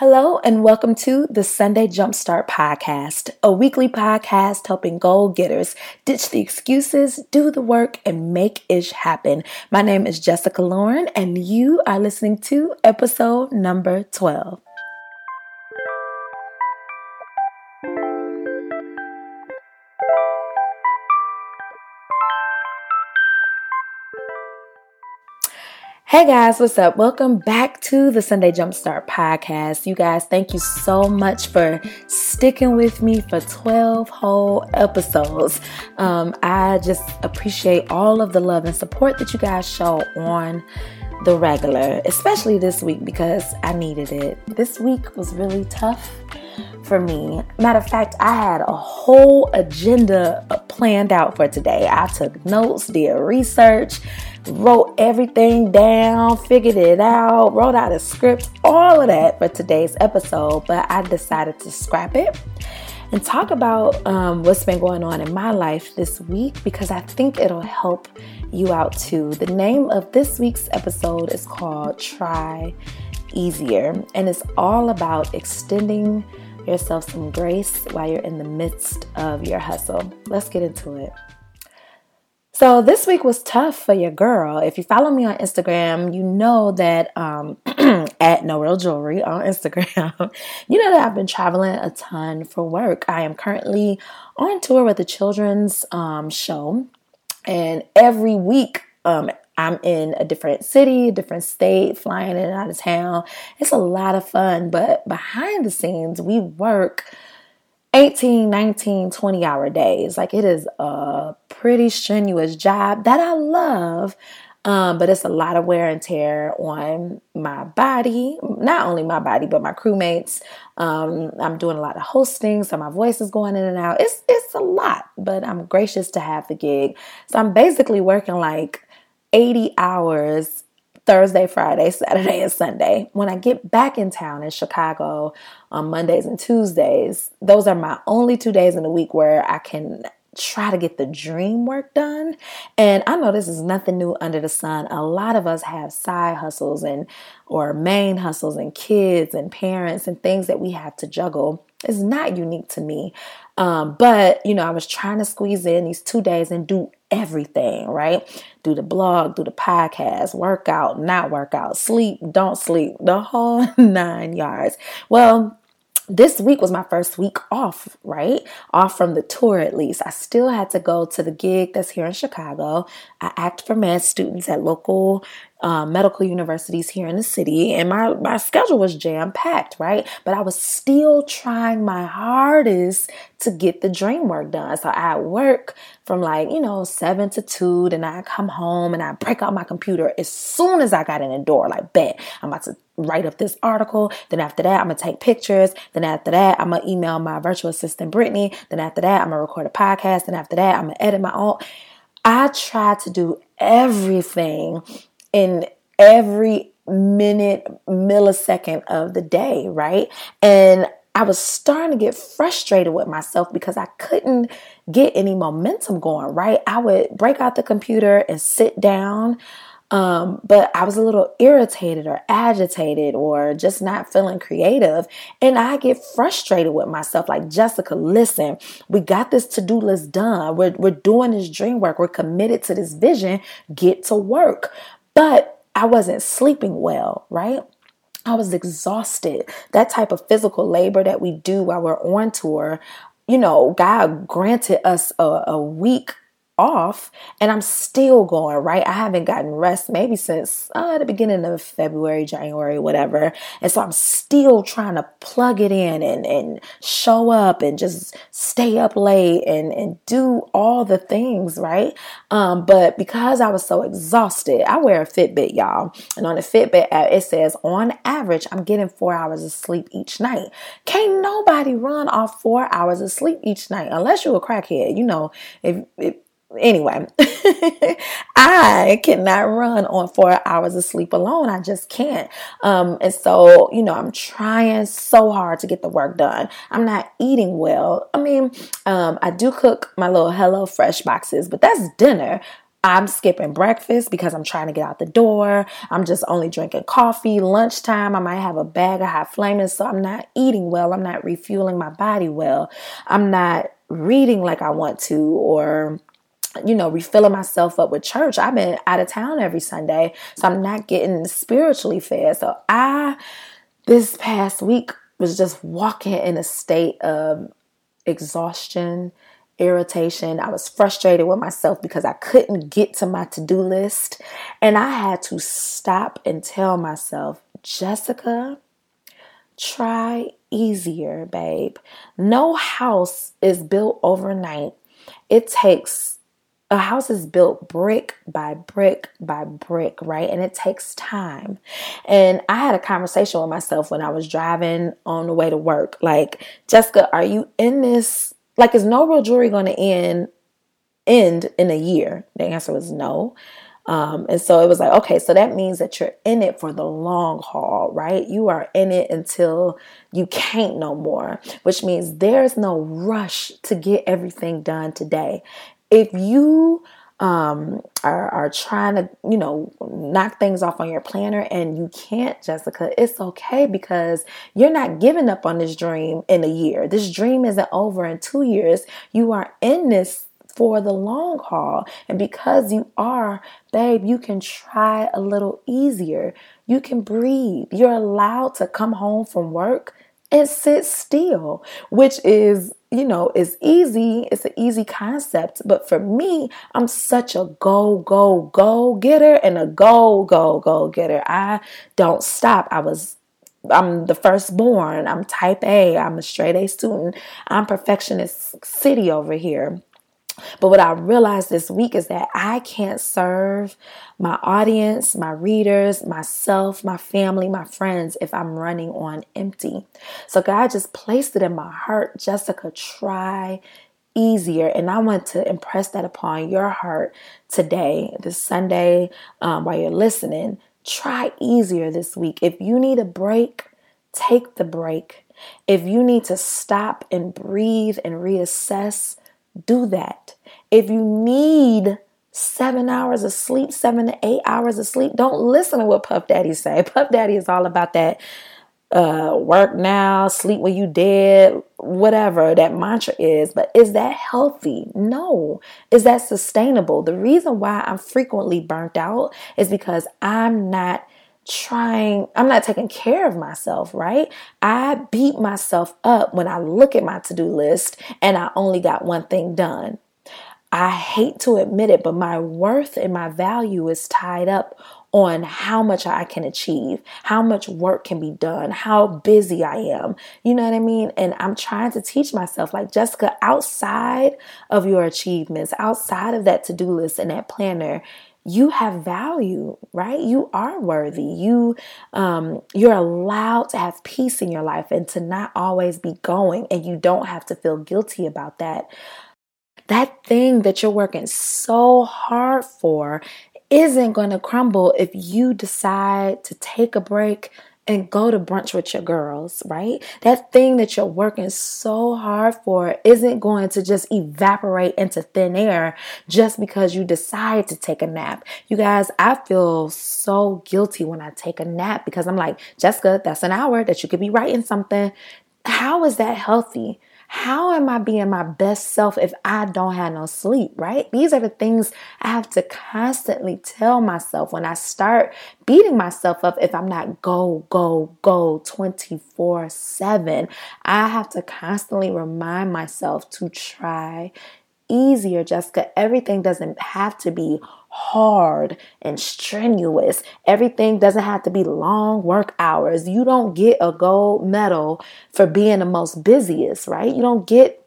Hello, and welcome to the Sunday Jumpstart Podcast, a weekly podcast helping goal getters ditch the excuses, do the work, and make ish happen. My name is Jessica Lauren, and you are listening to episode number 12. Hey guys, what's up? Welcome back to the Sunday Jumpstart podcast. You guys, thank you so much for sticking with me for 12 whole episodes. Um, I just appreciate all of the love and support that you guys show on the regular, especially this week because I needed it. This week was really tough for me. Matter of fact, I had a whole agenda planned out for today. I took notes, did research wrote everything down, figured it out, wrote out a script, all of that for today's episode, but I decided to scrap it and talk about um, what's been going on in my life this week because I think it'll help you out too. The name of this week's episode is called Try Easier, and it's all about extending yourself some grace while you're in the midst of your hustle. Let's get into it. So this week was tough for your girl. If you follow me on Instagram, you know that um, at No Real Jewelry on Instagram, you know that I've been traveling a ton for work. I am currently on tour with the children's um, show, and every week um, I'm in a different city, different state, flying in and out of town. It's a lot of fun, but behind the scenes, we work 18, 19, 20 hour days. Like it is a pretty strenuous job that I love. Um, but it's a lot of wear and tear on my body, not only my body, but my crewmates. Um, I'm doing a lot of hosting, so my voice is going in and out. It's it's a lot, but I'm gracious to have the gig. So I'm basically working like 80 hours Thursday, Friday, Saturday, and Sunday. When I get back in town in Chicago on Mondays and Tuesdays, those are my only two days in the week where I can try to get the dream work done. And I know this is nothing new under the sun. A lot of us have side hustles and or main hustles and kids and parents and things that we have to juggle. It's not unique to me. Um, but you know, I was trying to squeeze in these two days and do everything, right? Do the blog, do the podcast, workout, not workout, sleep, don't sleep, the whole nine yards. Well, this week was my first week off, right? Off from the tour at least. I still had to go to the gig that's here in Chicago. I act for med students at local uh, medical universities here in the city, and my, my schedule was jam packed, right? But I was still trying my hardest to get the dream work done. So I work from like, you know, seven to two, then I come home and I break out my computer as soon as I got in the door, like, bet I'm about to write up this article. Then after that, I'm gonna take pictures. Then after that, I'm gonna email my virtual assistant, Brittany. Then after that, I'm gonna record a podcast. And after that, I'm gonna edit my own. I try to do everything in every minute, millisecond of the day, right? And I was starting to get frustrated with myself because I couldn't get any momentum going, right? I would break out the computer and sit down um, but I was a little irritated or agitated or just not feeling creative. And I get frustrated with myself. Like, Jessica, listen, we got this to do list done. We're, we're doing this dream work. We're committed to this vision. Get to work. But I wasn't sleeping well, right? I was exhausted. That type of physical labor that we do while we're on tour, you know, God granted us a, a week off and I'm still going, right? I haven't gotten rest maybe since uh, the beginning of February, January, whatever. And so I'm still trying to plug it in and, and show up and just stay up late and, and do all the things, right? Um, but because I was so exhausted, I wear a Fitbit, y'all. And on the Fitbit app, it says on average, I'm getting four hours of sleep each night. Can't nobody run off four hours of sleep each night unless you're a crackhead. You know, if, if anyway, I cannot run on four hours of sleep alone. I just can't. Um, and so, you know, I'm trying so hard to get the work done. I'm not eating well. I mean, um, I do cook my little Hello Fresh boxes, but that's dinner. I'm skipping breakfast because I'm trying to get out the door. I'm just only drinking coffee. Lunchtime, I might have a bag of hot flaming, so I'm not eating well. I'm not refueling my body well. I'm not reading like I want to, or you know, refilling myself up with church. I've been out of town every Sunday, so I'm not getting spiritually fed. So I, this past week, was just walking in a state of exhaustion irritation. I was frustrated with myself because I couldn't get to my to do list. And I had to stop and tell myself, Jessica, try easier, babe. No house is built overnight. It takes a house is built brick by brick by brick, right? And it takes time. And I had a conversation with myself when I was driving on the way to work. Like, Jessica, are you in this like, is no real jewelry going to end end in a year? The answer was no. Um, and so it was like, okay, so that means that you're in it for the long haul, right? You are in it until you can't no more, which means there's no rush to get everything done today. If you um, are, are trying to, you know, knock things off on your planner and you can't, Jessica, it's okay because you're not giving up on this dream in a year. This dream isn't over in two years. You are in this for the long haul. And because you are, babe, you can try a little easier. You can breathe. You're allowed to come home from work and sit still, which is, you know, is easy. It's an easy concept. But for me, I'm such a go, go, go getter and a go, go, go getter. I don't stop. I was I'm the firstborn. I'm type A. I'm a straight A student. I'm perfectionist city over here. But what I realized this week is that I can't serve my audience, my readers, myself, my family, my friends if I'm running on empty. So God just placed it in my heart, Jessica, try easier. And I want to impress that upon your heart today, this Sunday, um, while you're listening. Try easier this week. If you need a break, take the break. If you need to stop and breathe and reassess, do that. If you need seven hours of sleep, seven to eight hours of sleep, don't listen to what Puff Daddy say. Puff Daddy is all about that uh, work now, sleep when you dead, whatever that mantra is. But is that healthy? No. Is that sustainable? The reason why I'm frequently burnt out is because I'm not trying, I'm not taking care of myself, right? I beat myself up when I look at my to do list and I only got one thing done. I hate to admit it, but my worth and my value is tied up on how much I can achieve, how much work can be done, how busy I am. You know what I mean? And I'm trying to teach myself, like Jessica, outside of your achievements, outside of that to do list and that planner, you have value right? You are worthy. You um you're allowed to have peace in your life and to not always be going and you don't have to feel guilty about that. That thing that you're working so hard for isn't going to crumble if you decide to take a break and go to brunch with your girls, right? That thing that you're working so hard for isn't going to just evaporate into thin air just because you decide to take a nap. You guys, I feel so guilty when I take a nap because I'm like, Jessica, that's an hour that you could be writing something. How is that healthy? How am I being my best self if I don't have no sleep, right? These are the things I have to constantly tell myself when I start beating myself up if I'm not go, go, go 24 7. I have to constantly remind myself to try easier, Jessica. Everything doesn't have to be hard and strenuous. Everything doesn't have to be long work hours. You don't get a gold medal for being the most busiest, right? You don't get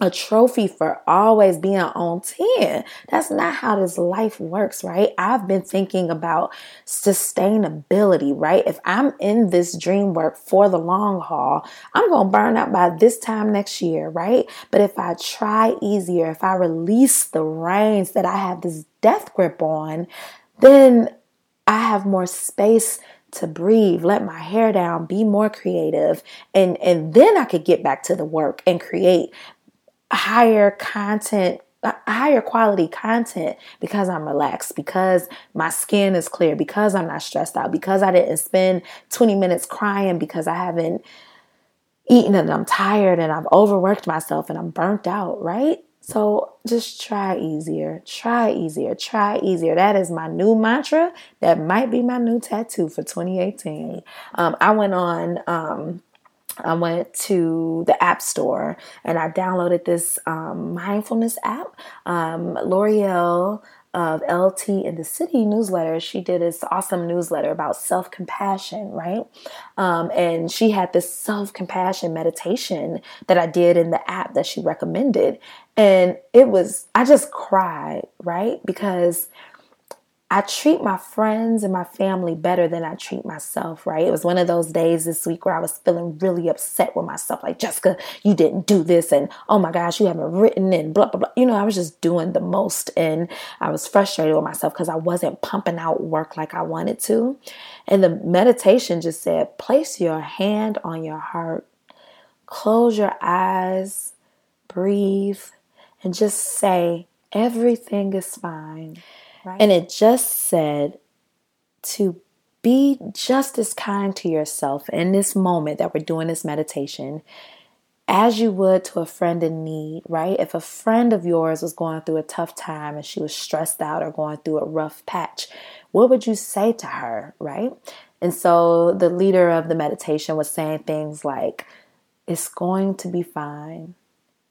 a trophy for always being on 10. That's not how this life works, right? I've been thinking about sustainability, right? If I'm in this dream work for the long haul, I'm going to burn out by this time next year, right? But if I try easier, if I release the reins that I have this death grip on, then I have more space to breathe, let my hair down, be more creative, and and then I could get back to the work and create higher content higher quality content because I'm relaxed, because my skin is clear, because I'm not stressed out, because I didn't spend 20 minutes crying because I haven't eaten and I'm tired and I've overworked myself and I'm burnt out, right? So just try easier, try easier, try easier. That is my new mantra. That might be my new tattoo for 2018. Um, I went on um, I went to the App Store and I downloaded this um, mindfulness app. Um, L'Oreal of LT in the City newsletter, she did this awesome newsletter about self compassion, right? Um, and she had this self compassion meditation that I did in the app that she recommended. And it was, I just cried, right? Because I treat my friends and my family better than I treat myself, right? It was one of those days this week where I was feeling really upset with myself. Like, Jessica, you didn't do this. And oh my gosh, you haven't written and blah, blah, blah. You know, I was just doing the most. And I was frustrated with myself because I wasn't pumping out work like I wanted to. And the meditation just said, place your hand on your heart, close your eyes, breathe, and just say, everything is fine. Right. And it just said to be just as kind to yourself in this moment that we're doing this meditation as you would to a friend in need, right? If a friend of yours was going through a tough time and she was stressed out or going through a rough patch, what would you say to her, right? And so the leader of the meditation was saying things like, It's going to be fine.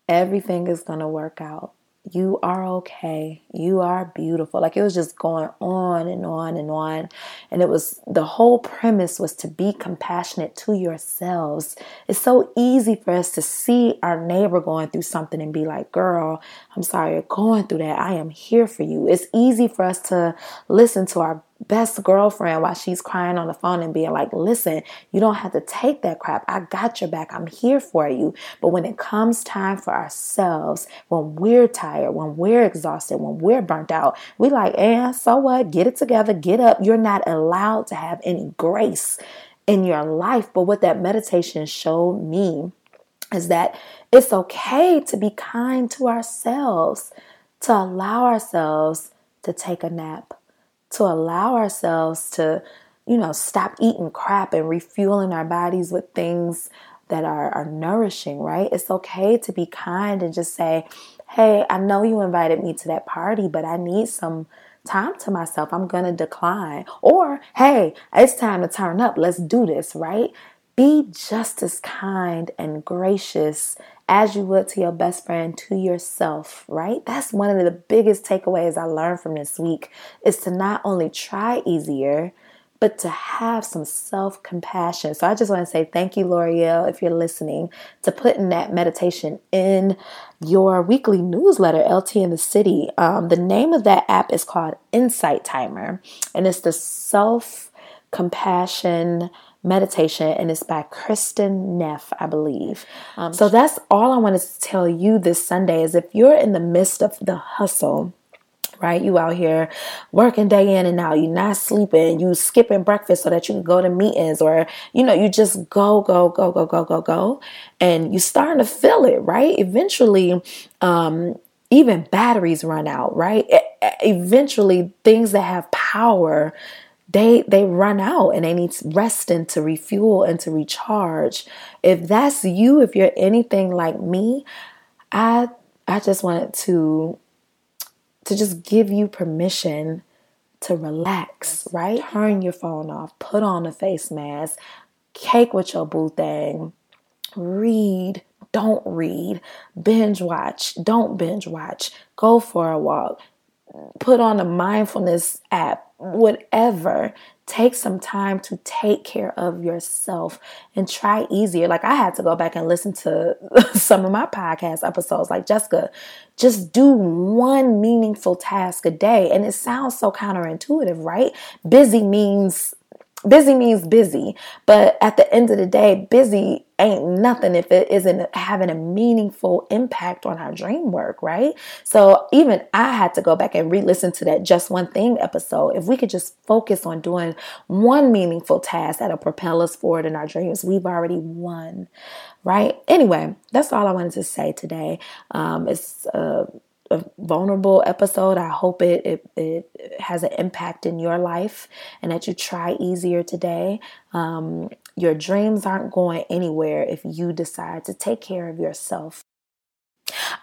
Everything is going to work out you are okay. You are beautiful. Like it was just going on and on and on. And it was the whole premise was to be compassionate to yourselves. It's so easy for us to see our neighbor going through something and be like, girl, I'm sorry you're going through that. I am here for you. It's easy for us to listen to our best girlfriend while she's crying on the phone and being like, listen, you don't have to take that crap. I got your back. I'm here for you. But when it comes time for ourselves, when we're tired, when we're exhausted, when we're burnt out, we like, eh, so what? Get it together, get up. You're not allowed to have any grace in your life. But what that meditation showed me is that it's okay to be kind to ourselves, to allow ourselves to take a nap to allow ourselves to, you know, stop eating crap and refueling our bodies with things that are, are nourishing, right? It's okay to be kind and just say, hey, I know you invited me to that party, but I need some time to myself. I'm going to decline. Or, hey, it's time to turn up. Let's do this, right? Be just as kind and gracious as you would to your best friend, to yourself, right? That's one of the biggest takeaways I learned from this week is to not only try easier, but to have some self compassion. So I just want to say thank you, L'Oreal, if you're listening, to putting that meditation in your weekly newsletter, LT in the City. Um, the name of that app is called Insight Timer, and it's the self compassion meditation and it's by Kristin Neff, I believe. Um, so that's all I wanted to tell you this Sunday is if you're in the midst of the hustle, right? You out here working day in and out, you're not sleeping, you skipping breakfast so that you can go to meetings or, you know, you just go, go, go, go, go, go, go. And you're starting to feel it, right? Eventually, um, even batteries run out, right? Eventually, things that have power they they run out and they need rest and to refuel and to recharge. If that's you, if you're anything like me, I I just wanted to to just give you permission to relax, right? Turn your phone off, put on a face mask, cake with your boo thing, read, don't read, binge watch, don't binge watch, go for a walk, put on a mindfulness app, whatever. Take some time to take care of yourself and try easier. Like I had to go back and listen to some of my podcast episodes. Like Jessica, just do one meaningful task a day. And it sounds so counterintuitive, right? Busy means busy means busy, but at the end of the day, busy ain't nothing if it isn't having a meaningful impact on our dream work, right? So even I had to go back and re listen to that Just One Thing episode. If we could just focus on doing one meaningful task that'll propel us forward in our dreams, we've already won, right? Anyway, that's all I wanted to say today. Um, it's, uh, a vulnerable episode. I hope it, it, it has an impact in your life and that you try easier today. Um, your dreams aren't going anywhere if you decide to take care of yourself.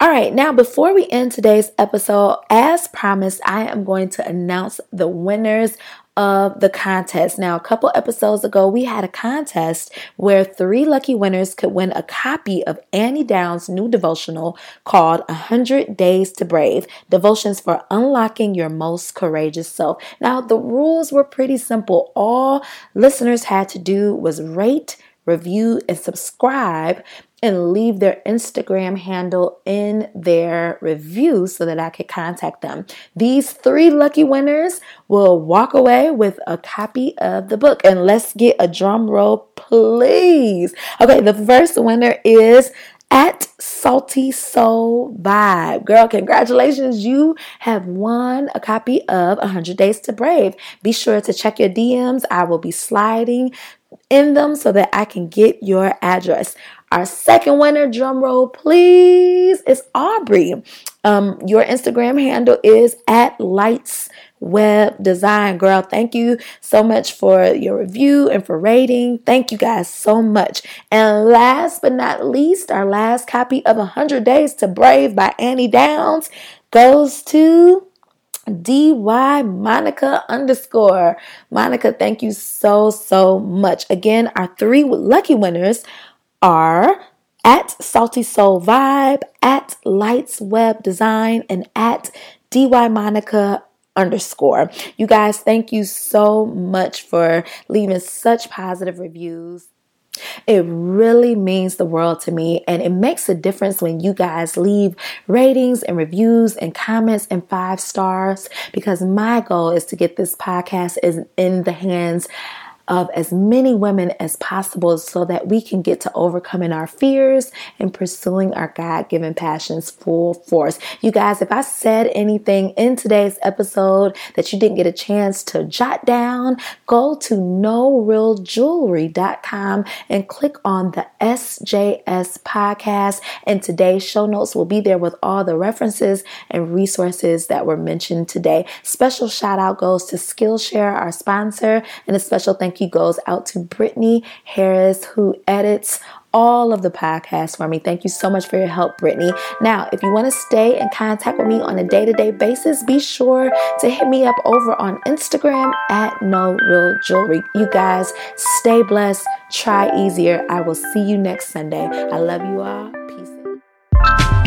All right, now before we end today's episode, as promised, I am going to announce the winners of the contest. Now, a couple episodes ago, we had a contest where three lucky winners could win a copy of Annie Downs' new devotional called 100 Days to Brave Devotions for Unlocking Your Most Courageous Self. Now, the rules were pretty simple. All listeners had to do was rate, review, and subscribe and leave their Instagram handle in their review so that I could contact them. These three lucky winners will walk away with a copy of the book. And let's get a drum roll, please. Okay, the first winner is at Salty Soul Vibe. Girl, congratulations. You have won a copy of 100 Days to Brave. Be sure to check your DMs. I will be sliding in them so that I can get your address. Our second winner, drum roll, please, is Aubrey. Um, your Instagram handle is at Lights Web Design. Girl, thank you so much for your review and for rating. Thank you guys so much. And last but not least, our last copy of 100 Days to Brave by Annie Downs goes to DY Monica underscore. Monica, thank you so, so much. Again, our three lucky winners are at Salty Soul Vibe, at Lights Web Design, and at DY Monica underscore. You guys, thank you so much for leaving such positive reviews. It really means the world to me, and it makes a difference when you guys leave ratings and reviews and comments and five stars because my goal is to get this podcast is in the hands of as many women as possible so that we can get to overcoming our fears and pursuing our God given passions full force. You guys, if I said anything in today's episode that you didn't get a chance to jot down, go to norealjewelry.com and click on the SJS podcast. And today's show notes will be there with all the references and resources that were mentioned today. Special shout out goes to Skillshare, our sponsor, and a special thank thank you goes out to Brittany Harris, who edits all of the podcasts for me. Thank you so much for your help, Brittany. Now, if you want to stay in contact with me on a day to day basis, be sure to hit me up over on Instagram at No Real Jewelry. You guys stay blessed, try easier. I will see you next Sunday. I love you all.